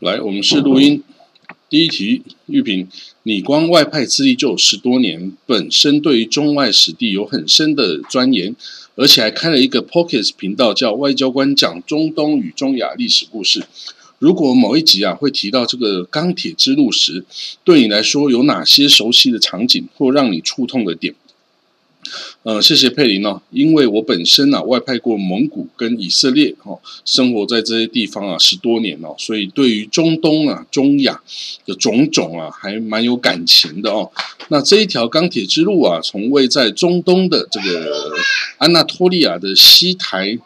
来，我们试录音。第一题，玉萍，你光外派资历就有十多年，本身对于中外史地有很深的钻研，而且还开了一个 p o c k e t 频道，叫外交官讲中东与中亚历史故事。如果某一集啊会提到这个钢铁之路时，对你来说有哪些熟悉的场景或让你触痛的点？呃，谢谢佩林哦，因为我本身啊外派过蒙古跟以色列哦，生活在这些地方啊十多年哦，所以对于中东啊、中亚的种种啊，还蛮有感情的哦。那这一条钢铁之路啊，从未在中东的这个安纳托利亚的西台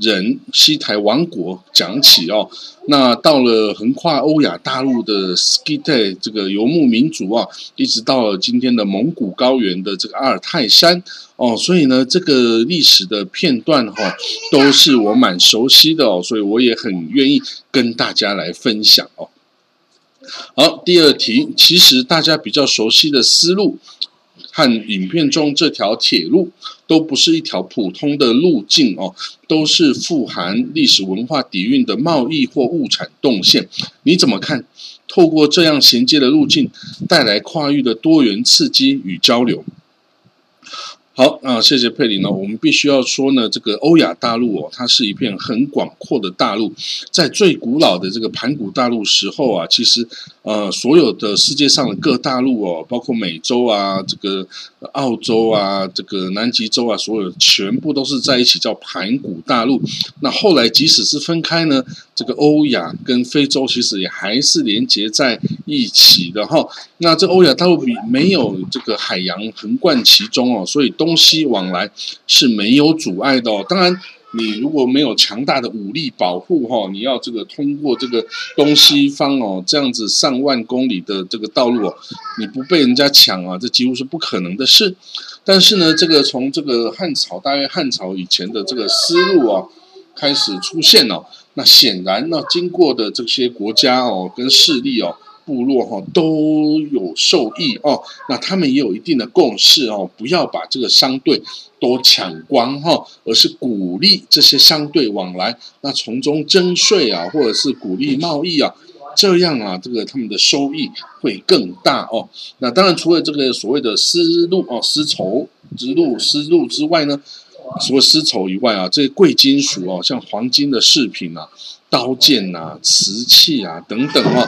人西台王国讲起哦。那到了横跨欧亚大陆的斯基泰这个游牧民族啊，一直到了今天的蒙古高原的这个阿尔泰山哦，所以呢，这个历史的片段哈，都是我蛮熟悉的哦，所以我也很愿意跟大家来分享哦。好，第二题，其实大家比较熟悉的思路。和影片中这条铁路都不是一条普通的路径哦，都是富含历史文化底蕴的贸易或物产动线。你怎么看？透过这样衔接的路径，带来跨域的多元刺激与交流。好啊，谢谢佩林呢。我们必须要说呢，这个欧亚大陆哦，它是一片很广阔的大陆。在最古老的这个盘古大陆时候啊，其实呃，所有的世界上的各大陆哦，包括美洲啊、这个澳洲啊、这个南极洲啊，所有全部都是在一起叫盘古大陆。那后来即使是分开呢，这个欧亚跟非洲其实也还是连接在一起的哈。那这欧亚大陆比没有这个海洋横贯其中哦，所以东。西往来是没有阻碍的哦。当然，你如果没有强大的武力保护哈，你要这个通过这个东西方哦这样子上万公里的这个道路哦，你不被人家抢啊，这几乎是不可能的事。但是呢，这个从这个汉朝大约汉朝以前的这个思路啊开始出现了，那显然呢，经过的这些国家哦跟势力哦。部落哈都有受益哦，那他们也有一定的共识哦，不要把这个商队都抢光哈，而是鼓励这些商队往来，那从中征税啊，或者是鼓励贸易啊，这样啊，这个他们的收益会更大哦。那当然，除了这个所谓的丝路哦，丝绸之路、丝路之外呢，除了丝绸以外啊，这些贵金属哦，像黄金的饰品啊。刀剑呐、瓷器啊等等哦，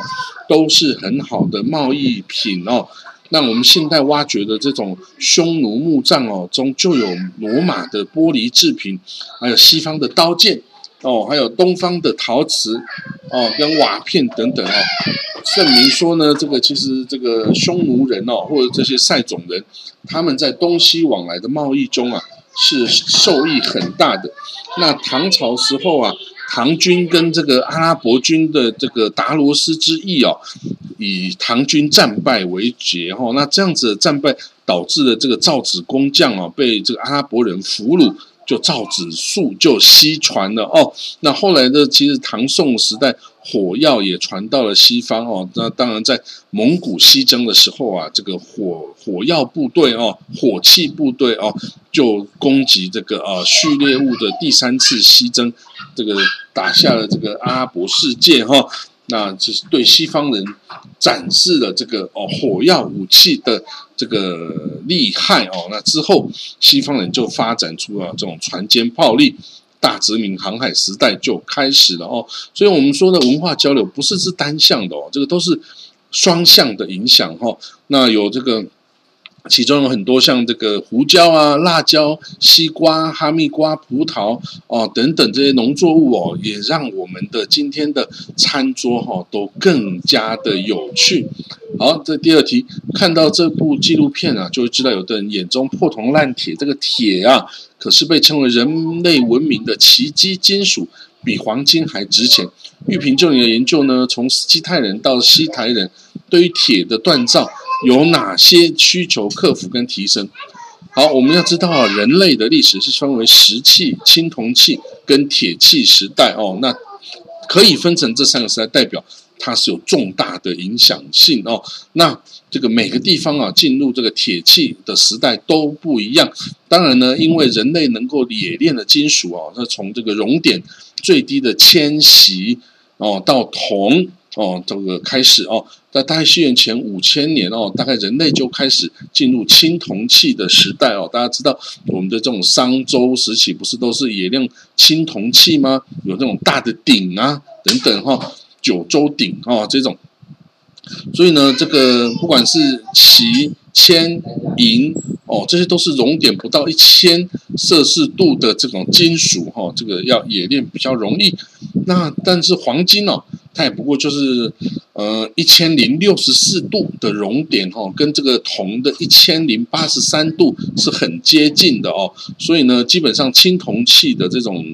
都是很好的贸易品哦。那我们现代挖掘的这种匈奴墓葬哦，中就有罗马的玻璃制品，还有西方的刀剑哦，还有东方的陶瓷哦，跟瓦片等等哦，证明说呢，这个其实这个匈奴人哦，或者这些塞种人，他们在东西往来的贸易中啊，是受益很大的。那唐朝时候啊。唐军跟这个阿拉伯军的这个达罗斯之役哦，以唐军战败为结哈，那这样子的战败导致了这个造纸工匠哦被这个阿拉伯人俘虏，就造纸术就西传了哦。那后来的其实唐宋时代。火药也传到了西方哦，那当然在蒙古西征的时候啊，这个火火药部队哦，火器部队哦，就攻击这个呃序列物的第三次西征，这个打下了这个阿拉伯世界哈，那就是对西方人展示了这个哦火药武器的这个厉害哦，那之后西方人就发展出了这种船坚炮利。大殖民航海时代就开始了哦，所以我们说的文化交流不是是单向的哦，这个都是双向的影响哈。那有这个。其中有很多像这个胡椒啊、辣椒、西瓜、哈密瓜、葡萄哦等等这些农作物哦，也让我们的今天的餐桌哈都更加的有趣。好，这第二题，看到这部纪录片啊，就会知道有的人眼中破铜烂铁，这个铁啊，可是被称为人类文明的奇迹金属，比黄金还值钱。玉萍就你的研究呢，从斯基泰人到西台人，对于铁的锻造。有哪些需求克服跟提升？好，我们要知道，人类的历史是分为石器、青铜器跟铁器时代哦。那可以分成这三个时代，代表它是有重大的影响性哦。那这个每个地方啊，进入这个铁器的时代都不一样。当然呢，因为人类能够冶炼的金属哦，那从这个熔点最低的铅锡哦，到铜。哦，这个开始哦，在大概西元前五千年哦，大概人类就开始进入青铜器的时代哦。大家知道我们的这种商周时期不是都是也用青铜器吗？有这种大的鼎啊等等哈，九州鼎哦这种。所以呢，这个不管是齐、铅、银哦，这些都是熔点不到一千摄氏度的这种金属哈，这个要冶炼比较容易。那但是黄金哦。它也不过就是，呃，一千零六十四度的熔点哦，跟这个铜的一千零八十三度是很接近的哦。所以呢，基本上青铜器的这种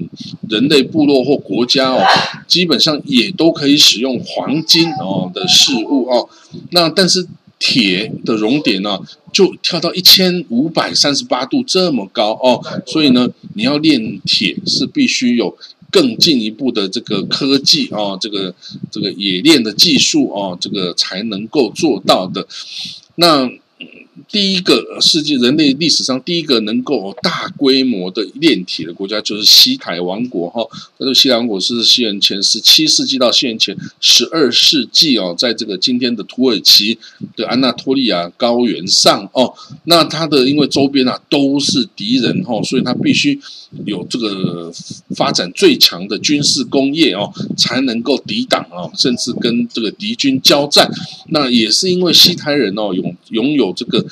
人类部落或国家哦，基本上也都可以使用黄金哦的事物哦。那但是铁的熔点呢，就跳到一千五百三十八度这么高哦。所以呢，你要炼铁是必须有。更进一步的这个科技啊，这个这个冶炼的技术啊，这个才能够做到的。那。第一个世界人类历史上第一个能够大规模的炼铁的国家就是西台王国哈。那这个西台王国是西元前十七世纪到西元前十二世纪哦，在这个今天的土耳其的安纳托利亚高原上哦。那它的因为周边啊都是敌人哈，所以它必须有这个发展最强的军事工业哦，才能够抵挡哦，甚至跟这个敌军交战。那也是因为西台人哦，拥拥有这个。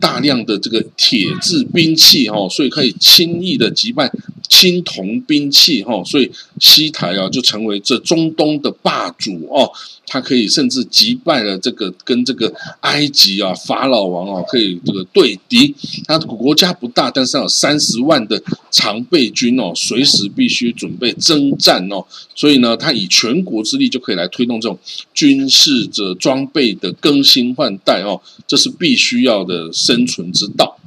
大量的这个铁制兵器哦，所以可以轻易的击败青铜兵器哈，所以西台啊就成为这中东的霸主哦。他可以甚至击败了这个跟这个埃及啊法老王啊可以这个对敌。他国家不大，但是有三十万的常备军哦，随时必须准备征战哦。所以呢，他以全国之力就可以来推动这种军事的装备的更新换代哦，这是必须要的生存之道。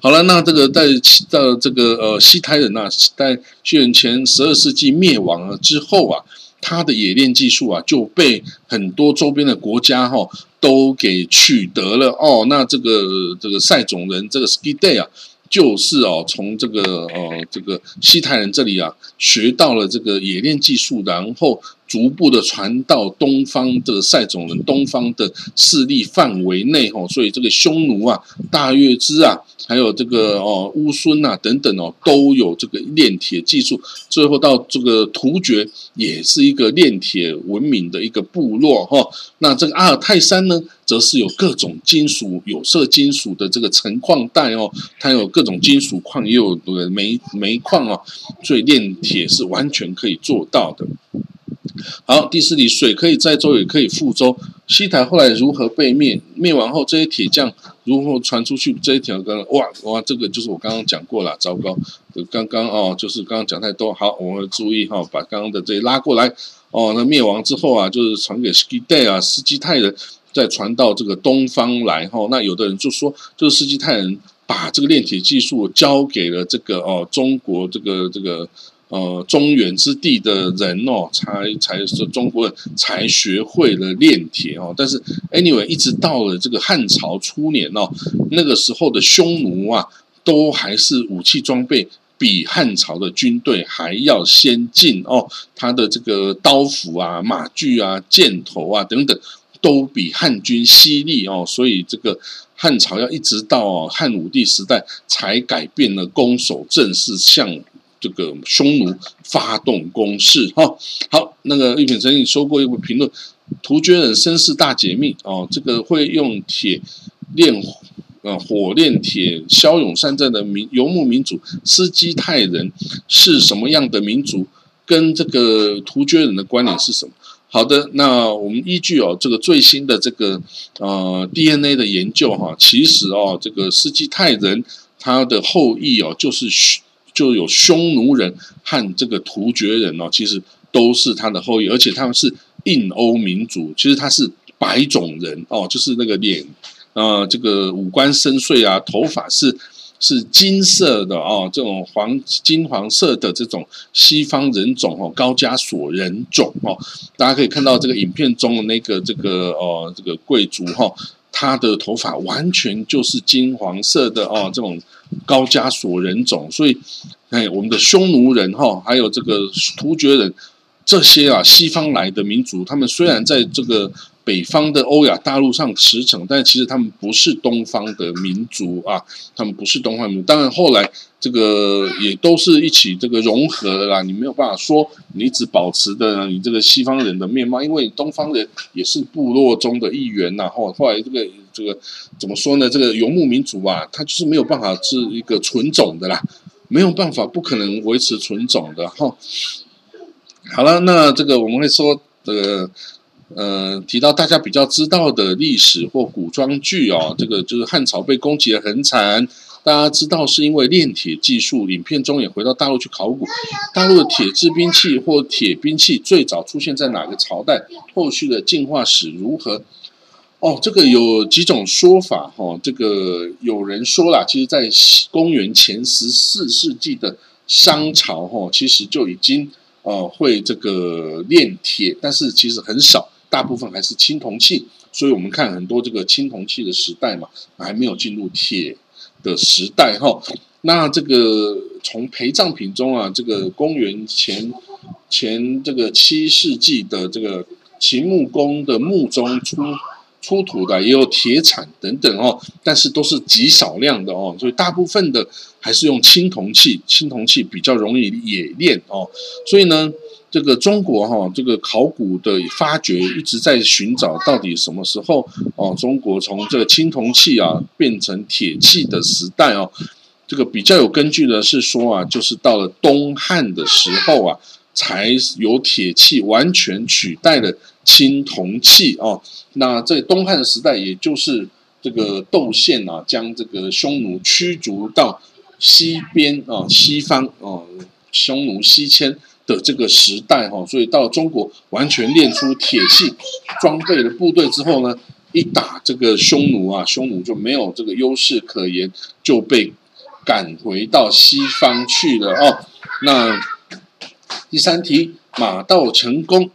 好了，那这个在到这个呃西台人呐，在公元前十二世纪灭亡了之后啊。他的冶炼技术啊，就被很多周边的国家哈都给取得了哦。那这个这个塞种人这个 Ski Day 啊，就是哦从这个呃这个西台人这里啊学到了这个冶炼技术，然后。逐步的传到东方的塞种人东方的势力范围内哦，所以这个匈奴啊、大月支啊，还有这个哦乌孙啊等等哦，都有这个炼铁技术。最后到这个突厥也是一个炼铁文明的一个部落哈。那这个阿尔泰山呢，则是有各种金属有色金属的这个成矿带哦，它有各种金属矿，也有煤煤矿哦，所以炼铁是完全可以做到的。好，第四题，水可以载舟，也可以覆舟。西台后来如何被灭？灭完后，这些铁匠如何传出去？这一条跟哇哇，这个就是我刚刚讲过了。糟糕，刚刚哦，就是刚刚讲太多。好，我们注意哈，把刚刚的这些拉过来。哦，那灭亡之后啊，就是传给斯基泰啊，斯基泰人，再传到这个东方来。哈，那有的人就说，就是斯基泰人把这个炼铁技术交给了这个哦，中国这个这个。呃，中原之地的人哦，才才是中国人才学会了炼铁哦。但是，anyway，一直到了这个汉朝初年哦，那个时候的匈奴啊，都还是武器装备比汉朝的军队还要先进哦。他的这个刀斧啊、马具啊、箭头啊等等，都比汉军犀利哦。所以，这个汉朝要一直到汉武帝时代，才改变了攻守，正式向。这个匈奴发动攻势，哈，好，那个玉品曾经说过一个评论，突厥人声势大解密哦，这个会用铁炼，呃，火炼铁，骁勇善战的民游牧民族斯基泰人是什么样的民族？跟这个突厥人的关联是什么？好的，那我们依据哦这个最新的这个呃 DNA 的研究哈，其实哦这个斯基泰人他的后裔哦就是。就有匈奴人和这个突厥人哦，其实都是他的后裔，而且他们是印欧民族，其实他是白种人哦，就是那个脸，呃，这个五官深邃啊，头发是是金色的哦，这种黄金黄色的这种西方人种哦，高加索人种哦，大家可以看到这个影片中的那个这个哦，这个贵族哈。他的头发完全就是金黄色的哦，这种高加索人种，所以，哎，我们的匈奴人哈，还有这个突厥人，这些啊西方来的民族，他们虽然在这个北方的欧亚大陆上驰骋，但其实他们不是东方的民族啊，他们不是东方民族。当然后来这个也都是一起这个融合的啦，你没有办法说你只保持的你这个西方人的面貌，因为东方人也是部落中的一员呐。后后来这个这个怎么说呢？这个游牧民族啊，他就是没有办法是一个纯种的啦，没有办法，不可能维持纯种的哈。好了，那这个我们会说这个。呃提到大家比较知道的历史或古装剧哦，这个就是汉朝被攻击的很惨，大家知道是因为炼铁技术。影片中也回到大陆去考古，大陆的铁制兵器或铁兵器最早出现在哪个朝代？后续的进化史如何？哦，这个有几种说法哈。这个有人说了，其实，在公元前十四世纪的商朝哈，其实就已经呃会这个炼铁，但是其实很少。大部分还是青铜器，所以我们看很多这个青铜器的时代嘛，还没有进入铁的时代哈。那这个从陪葬品中啊，这个公元前前这个七世纪的这个秦穆公的墓中出出土的，也有铁铲等等哦，但是都是极少量的哦，所以大部分的还是用青铜器，青铜器比较容易冶炼哦，所以呢。这个中国哈，这个考古的发掘一直在寻找到底什么时候哦，中国从这个青铜器啊变成铁器的时代哦，这个比较有根据的是说啊，就是到了东汉的时候啊，才有铁器完全取代了青铜器哦。那在东汉的时代，也就是这个窦宪啊，将这个匈奴驱逐到西边啊，西方啊，匈奴西迁。的这个时代哈，所以到中国完全练出铁器装备的部队之后呢，一打这个匈奴啊，匈奴就没有这个优势可言，就被赶回到西方去了哦。那第三题，马到成功，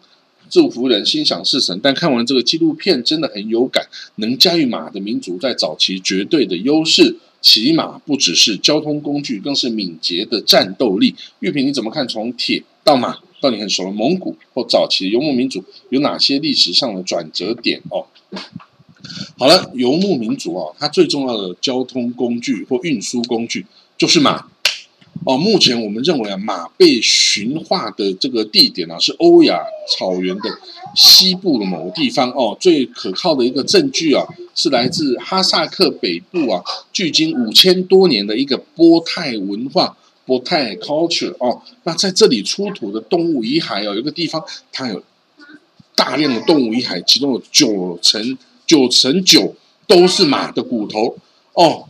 祝福人心想事成。但看完这个纪录片，真的很有感，能驾驭马的民族在早期绝对的优势。骑马不只是交通工具，更是敏捷的战斗力。玉萍，你怎么看？从铁到马，到你很熟的蒙古或早期游牧民族，有哪些历史上的转折点？哦，好了，游牧民族哦，它最重要的交通工具或运输工具就是马。哦，目前我们认为啊，马被驯化的这个地点啊，是欧亚草原的西部的某个地方。哦，最可靠的一个证据啊，是来自哈萨克北部啊，距今五千多年的一个波泰文化不太 culture 哦。那在这里出土的动物遗骸哦，有个地方它有大量的动物遗骸，其中有九成九成九都是马的骨头。哦，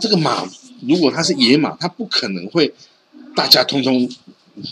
这个马。如果它是野马，它不可能会大家通通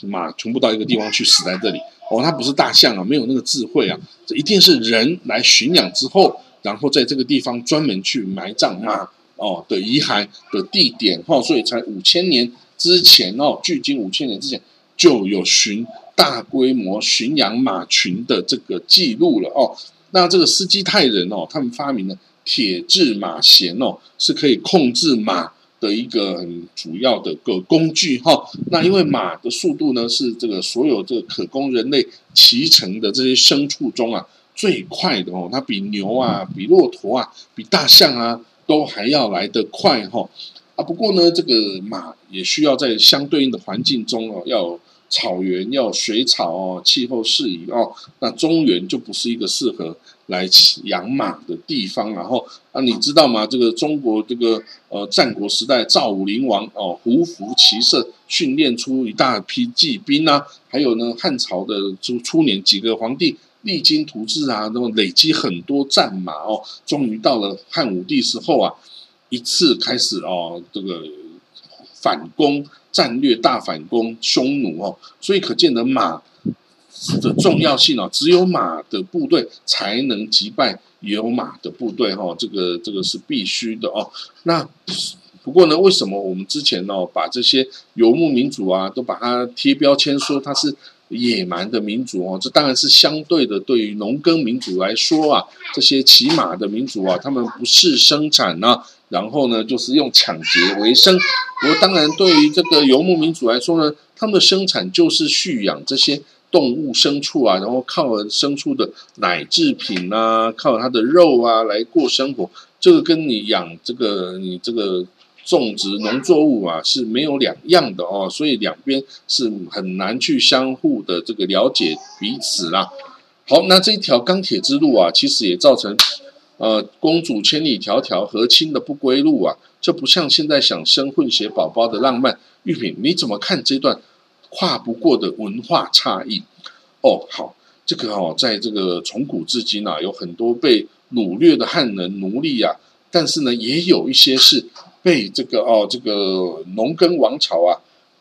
马全部到一个地方去死在这里哦。它不是大象啊，没有那个智慧啊，这一定是人来驯养之后，然后在这个地方专门去埋葬马哦的遗骸的地点哦，所以才五千年之前哦，距今五千年之前就有巡大规模驯养马群的这个记录了哦。那这个斯基泰人哦，他们发明了铁制马弦哦，是可以控制马。的一个很主要的个工具哈，那因为马的速度呢是这个所有这个可供人类骑乘的这些牲畜中啊最快的哦，它比牛啊、比骆驼啊、比大象啊都还要来得快哈啊。不过呢，这个马也需要在相对应的环境中哦，要草原、要水草哦，气候适宜哦，那中原就不是一个适合。来养马的地方，然后啊，你知道吗？这个中国这个呃战国时代赵武灵王哦，胡服骑射，训练出一大批骑兵啊，还有呢汉朝的初初年几个皇帝励精图治啊，那么累积很多战马哦，终于到了汉武帝时候啊，一次开始哦这个反攻战略大反攻匈奴哦，所以可见的马。的重要性哦，只有马的部队才能击败有马的部队哈，这个这个是必须的哦。那不过呢，为什么我们之前哦把这些游牧民族啊都把它贴标签说它是野蛮的民族哦？这当然是相对的，对于农耕民族来说啊，这些骑马的民族啊，他们不是生产呢，然后呢就是用抢劫为生。我当然对于这个游牧民族来说呢，他们的生产就是蓄养这些。动物牲畜啊，然后靠牲畜的奶制品啊，靠它的肉啊来过生活，这个跟你养这个你这个种植农作物啊是没有两样的哦，所以两边是很难去相互的这个了解彼此啦。好，那这一条钢铁之路啊，其实也造成呃公主千里迢迢和亲的不归路啊，就不像现在想生混血宝宝的浪漫。玉品，你怎么看这段跨不过的文化差异？哦，好，这个哦，在这个从古至今啊，有很多被掳掠的汉人奴隶啊，但是呢，也有一些是被这个哦，这个农耕王朝啊，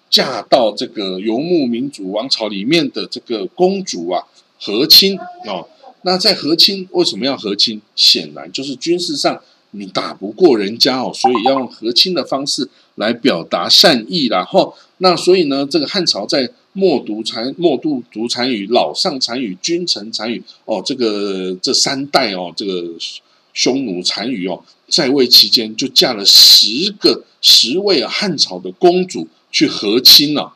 嫁到这个游牧民族王朝里面的这个公主啊。和亲哦，那在和亲为什么要和亲？显然就是军事上你打不过人家哦，所以要用和亲的方式来表达善意啦。吼，那所以呢，这个汉朝在冒独单、冒度独单于老上单于君臣单于哦，这个这三代哦，这个匈奴单于哦，在位期间就嫁了十个十位汉朝的公主去和亲了。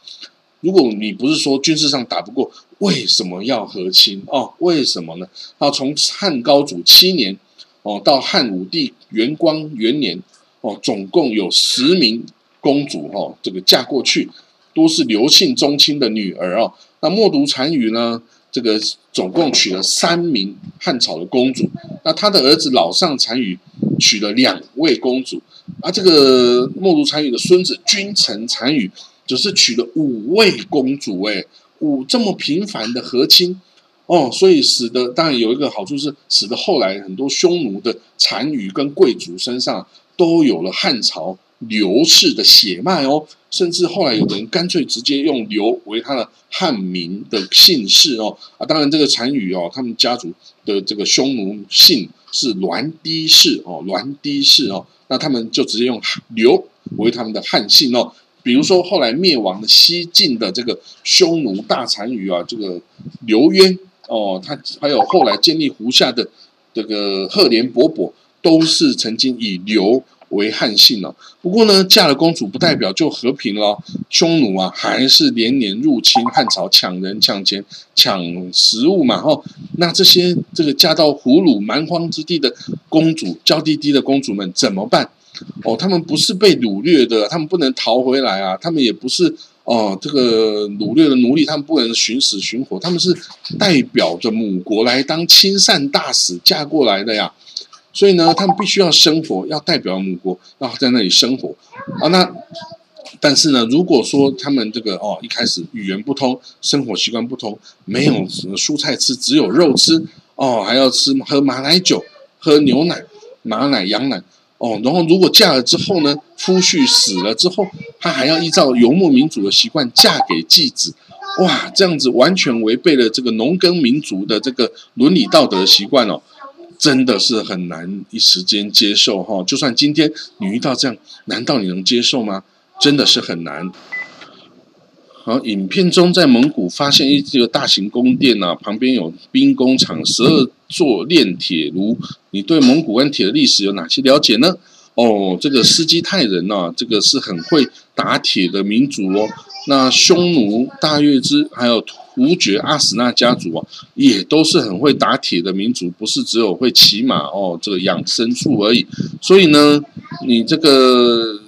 如果你不是说军事上打不过，为什么要和亲哦？为什么呢？啊，从汉高祖七年哦到汉武帝元光元年哦，总共有十名公主哈，这个嫁过去都是刘姓宗亲的女儿哦。那冒读单于呢，这个总共娶了三名汉朝的公主。那他的儿子老上单于娶了两位公主，啊，这个冒读单于的孙子君臣单于。只是娶了五位公主，哎，五这么频繁的和亲，哦，所以使得当然有一个好处是，使得后来很多匈奴的单于跟贵族身上都有了汉朝刘氏的血脉哦，甚至后来有人干脆直接用刘为他的汉名的姓氏哦，啊，当然这个单于哦，他们家族的这个匈奴姓是栾低氏哦，栾低氏哦，那他们就直接用刘为他们的汉姓哦。比如说，后来灭亡的西晋的这个匈奴大单于啊，这个刘渊哦，他还有后来建立胡夏的这个赫连勃勃，都是曾经以刘为汉姓了。不过呢，嫁了公主不代表就和平了，匈奴啊还是连年入侵汉朝，抢人、抢钱、抢食物嘛。哦，那这些这个嫁到胡虏蛮荒之地的公主，娇滴滴的公主们怎么办？哦，他们不是被掳掠的，他们不能逃回来啊！他们也不是哦，这个掳掠的奴隶，他们不能寻死寻活，他们是代表着母国来当亲善大使嫁过来的呀。所以呢，他们必须要生活，要代表母国，要在那里生活啊。那但是呢，如果说他们这个哦，一开始语言不通，生活习惯不同，没有什么蔬菜吃，只有肉吃哦，还要吃喝马奶酒，喝牛奶、马奶、羊奶。哦，然后如果嫁了之后呢，夫婿死了之后，她还要依照游牧民族的习惯嫁给继子，哇，这样子完全违背了这个农耕民族的这个伦理道德习惯哦，真的是很难一时间接受哈。就算今天你遇到这样，难道你能接受吗？真的是很难。好，影片中在蒙古发现一这个大型宫殿呐，旁边有兵工厂，十二座炼铁炉。你对蒙古跟铁的历史有哪些了解呢？哦，这个斯基泰人呐，这个是很会打铁的民族哦。那匈奴、大月支还有突厥阿史那家族啊，也都是很会打铁的民族，不是只有会骑马哦，这个养牲畜而已。所以呢，你这个。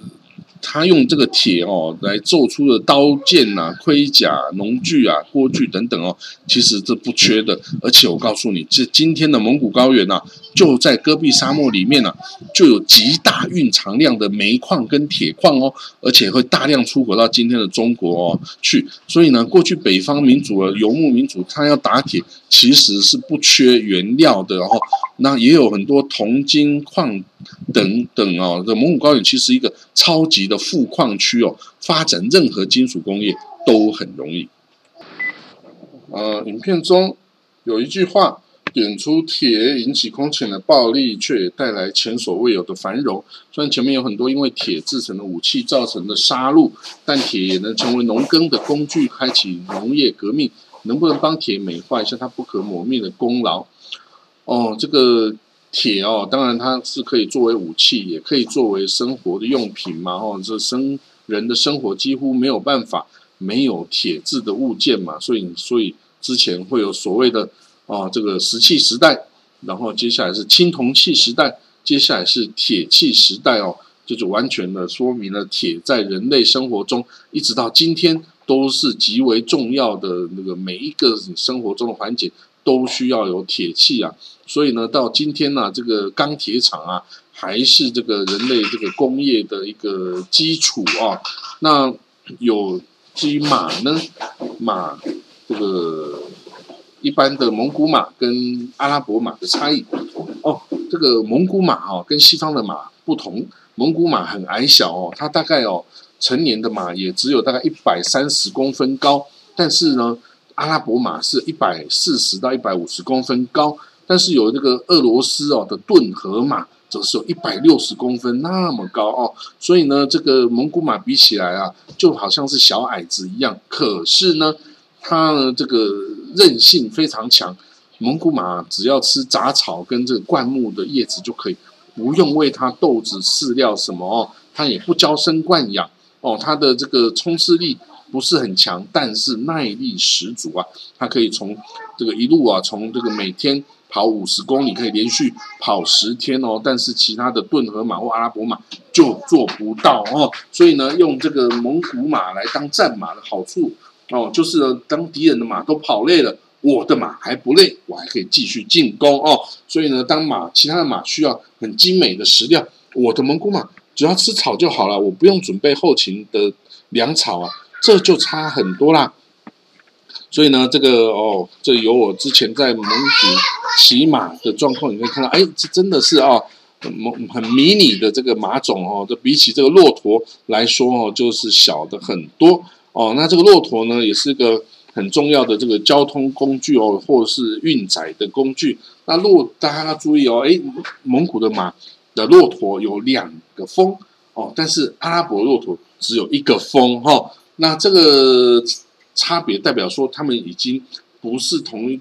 他用这个铁哦来做出的刀剑呐、盔甲、农具啊、锅具等等哦，其实这不缺的。而且我告诉你，这今天的蒙古高原呐，就在戈壁沙漠里面呢，就有极大蕴藏量的煤矿跟铁矿哦，而且会大量出口到今天的中国哦去。所以呢，过去北方民族的游牧民族，他要打铁其实是不缺原料的哦。那也有很多铜、金矿。等等哦，这蒙古高原其实一个超级的富矿区哦，发展任何金属工业都很容易。呃，影片中有一句话点出铁引起空前的暴力，却也带来前所未有的繁荣。虽然前面有很多因为铁制成的武器造成的杀戮，但铁也能成为农耕的工具，开启农业革命。能不能帮铁美化一下它不可磨灭的功劳？哦，这个。铁哦，当然它是可以作为武器，也可以作为生活的用品嘛。哦，这生人的生活几乎没有办法没有铁质的物件嘛。所以，所以之前会有所谓的啊这个石器时代，然后接下来是青铜器时代，接下来是铁器时代哦，就是完全的说明了铁在人类生活中一直到今天都是极为重要的那个每一个生活中的环节都需要有铁器啊，所以呢，到今天呢，这个钢铁厂啊。还是这个人类这个工业的一个基础啊。那有至于马呢？马这个一般的蒙古马跟阿拉伯马的差异哦。这个蒙古马哦，跟西方的马不同。蒙古马很矮小哦，它大概哦成年的马也只有大概一百三十公分高。但是呢，阿拉伯马是一百四十到一百五十公分高。但是有这个俄罗斯哦的顿河马。则是有一百六十公分那么高哦，所以呢，这个蒙古马比起来啊，就好像是小矮子一样。可是呢，它呢这个韧性非常强。蒙古马只要吃杂草跟这个灌木的叶子就可以，不用喂它豆子饲料什么哦，它也不娇生惯养哦。它的这个冲刺力不是很强，但是耐力十足啊。它可以从这个一路啊，从这个每天。跑五十公里可以连续跑十天哦，但是其他的顿河马或阿拉伯马就做不到哦。所以呢，用这个蒙古马来当战马的好处哦，就是呢，当敌人的马都跑累了，我的马还不累，我还可以继续进攻哦。所以呢，当马其他的马需要很精美的食料，我的蒙古马只要吃草就好了，我不用准备后勤的粮草啊，这就差很多啦。所以呢，这个哦，这有我之前在蒙古骑马的状况，你可以看到，哎，这真的是啊，蒙很迷你的这个马种哦，这比起这个骆驼来说哦，就是小的很多哦。那这个骆驼呢，也是个很重要的这个交通工具哦，或者是运载的工具。那骆大家要注意哦，哎，蒙古的马的骆驼有两个峰哦，但是阿拉伯骆驼只有一个峰哈。那这个。差别代表说，他们已经不是同一，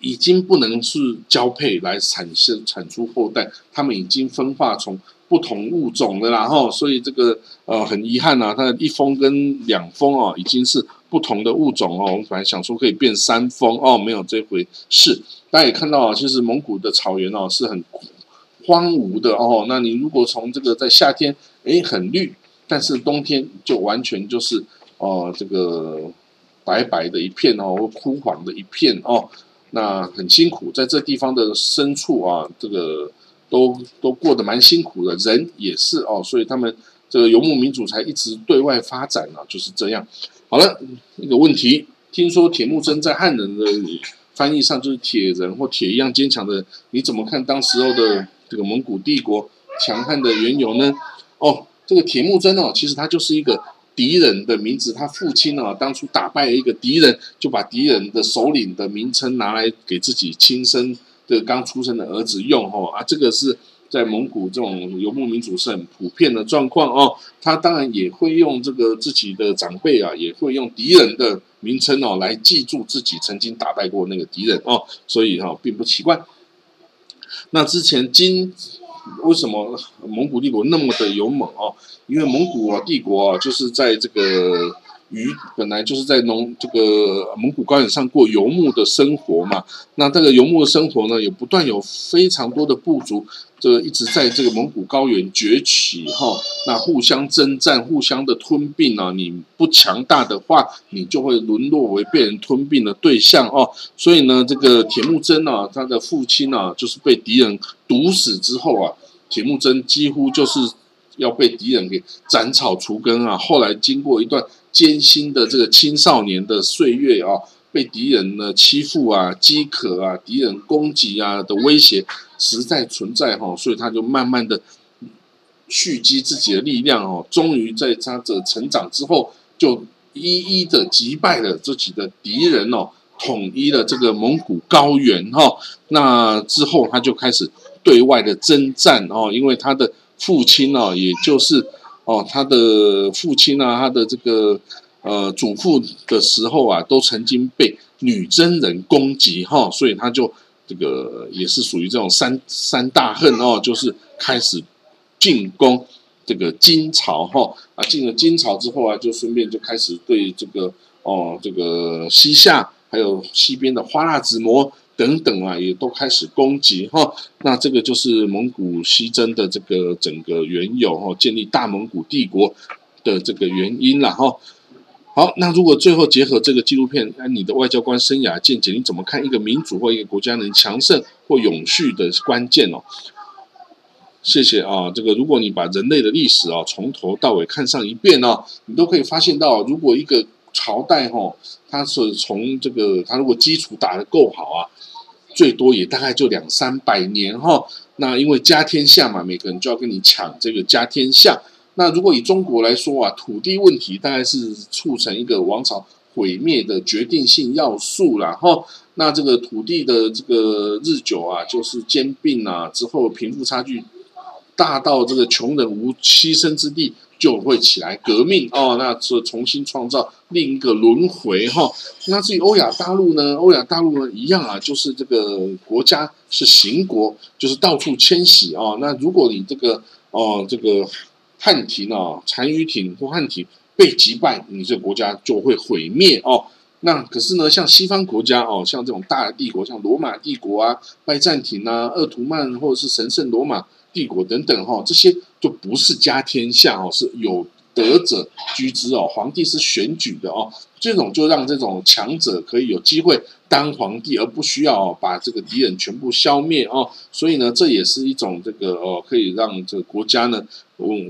已经不能是交配来产生产出后代，他们已经分化从不同物种的啦哈，所以这个呃很遗憾呐，它的一峰跟两峰哦，已经是不同的物种哦。我们本来想说可以变三峰哦，没有这回事。大家也看到啊，其实蒙古的草原哦是很荒芜的哦。那你如果从这个在夏天诶很绿，但是冬天就完全就是哦这个。白白的一片哦，枯黄的一片哦，那很辛苦，在这地方的深处啊，这个都都过得蛮辛苦的，人也是哦，所以他们这个游牧民族才一直对外发展啊，就是这样。好了，一个问题，听说铁木真在汉人的翻译上就是铁人或铁一样坚强的，你怎么看当时候的这个蒙古帝国强悍的缘由呢？哦，这个铁木真哦，其实他就是一个。敌人的名字，他父亲呢，当初打败了一个敌人，就把敌人的首领的名称拿来给自己亲生的刚出生的儿子用，哦啊，这个是在蒙古这种游牧民族是很普遍的状况哦。他当然也会用这个自己的长辈啊，也会用敌人的名称哦来记住自己曾经打败过那个敌人哦，所以哈并不奇怪。那之前金。为什么蒙古帝国那么的勇猛哦？因为蒙古帝国啊，就是在这个鱼本来就是在农这个蒙古高原上过游牧的生活嘛。那这个游牧的生活呢，也不断有非常多的部族，这个一直在这个蒙古高原崛起哈。那互相征战，互相的吞并啊。你不强大的话，你就会沦落为被人吞并的对象哦。所以呢，这个铁木真啊，他的父亲啊，就是被敌人毒死之后啊。铁木真几乎就是要被敌人给斩草除根啊！后来经过一段艰辛的这个青少年的岁月啊，被敌人呢欺负啊、饥渴啊、敌人攻击啊的威胁实在存在哈，所以他就慢慢的蓄积自己的力量哦，终于在他的成长之后，就一一的击败了自己的敌人哦，统一了这个蒙古高原哈。那之后他就开始。对外的征战哦，因为他的父亲哦，也就是哦，他的父亲啊，他的这个呃祖父的时候啊，都曾经被女真人攻击哈，所以他就这个也是属于这种三三大恨哦，就是开始进攻这个金朝哈啊，进了金朝之后啊，就顺便就开始对这个哦这个西夏。还有西边的花剌子模等等啊，也都开始攻击哈。那这个就是蒙古西征的这个整个缘由哈，建立大蒙古帝国的这个原因了哈。好，那如果最后结合这个纪录片，那你的外交官生涯见解，你怎么看一个民主或一个国家能强盛或永续的关键哦？谢谢啊，这个如果你把人类的历史啊从头到尾看上一遍呢，你都可以发现到，如果一个朝代哈，它是从这个它如果基础打得够好啊，最多也大概就两三百年哈。那因为家天下嘛，每个人就要跟你抢这个家天下。那如果以中国来说啊，土地问题大概是促成一个王朝毁灭的决定性要素然后那这个土地的这个日久啊，就是兼并啊之后，贫富差距大到这个穷人无栖身之地，就会起来革命哦。那这重新创造另一个轮回哈。那至于欧亚大陆呢？欧亚大陆呢一样啊，就是这个国家是行国，就是到处迁徙啊。那如果你这个哦这个。汉庭啊，单于庭或汉庭被击败，你这个国家就会毁灭哦。那可是呢，像西方国家哦，像这种大的帝国，像罗马帝国啊、拜占庭啊、鄂图曼或者是神圣罗马帝国等等哈，这些就不是家天下哦，是有德者居之哦，皇帝是选举的哦。这种就让这种强者可以有机会当皇帝，而不需要哦把这个敌人全部消灭哦。所以呢，这也是一种这个哦，可以让这个国家呢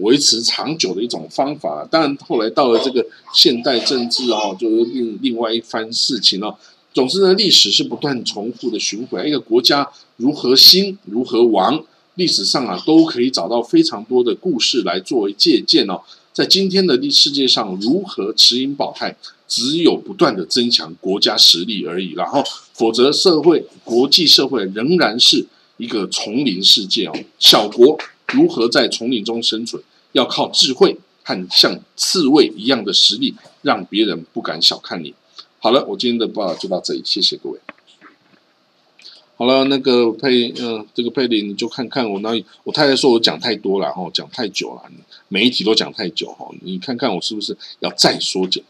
维持长久的一种方法。当然，后来到了这个现代政治哦，就是另另外一番事情哦。总之呢，历史是不断重复的循环。一个国家如何兴，如何亡，历史上啊都可以找到非常多的故事来作为借鉴哦。在今天的世界上，如何持盈保泰？只有不断的增强国家实力而已，然后否则社会国际社会仍然是一个丛林世界哦。小国如何在丛林中生存，要靠智慧和像刺猬一样的实力，让别人不敢小看你。好了，我今天的报道就到这里，谢谢各位。好了，那个佩，嗯，这个佩林，你就看看我那，我太太说我讲太多了，哦，讲太久了，每一题都讲太久，哦，你看看我是不是要再缩减。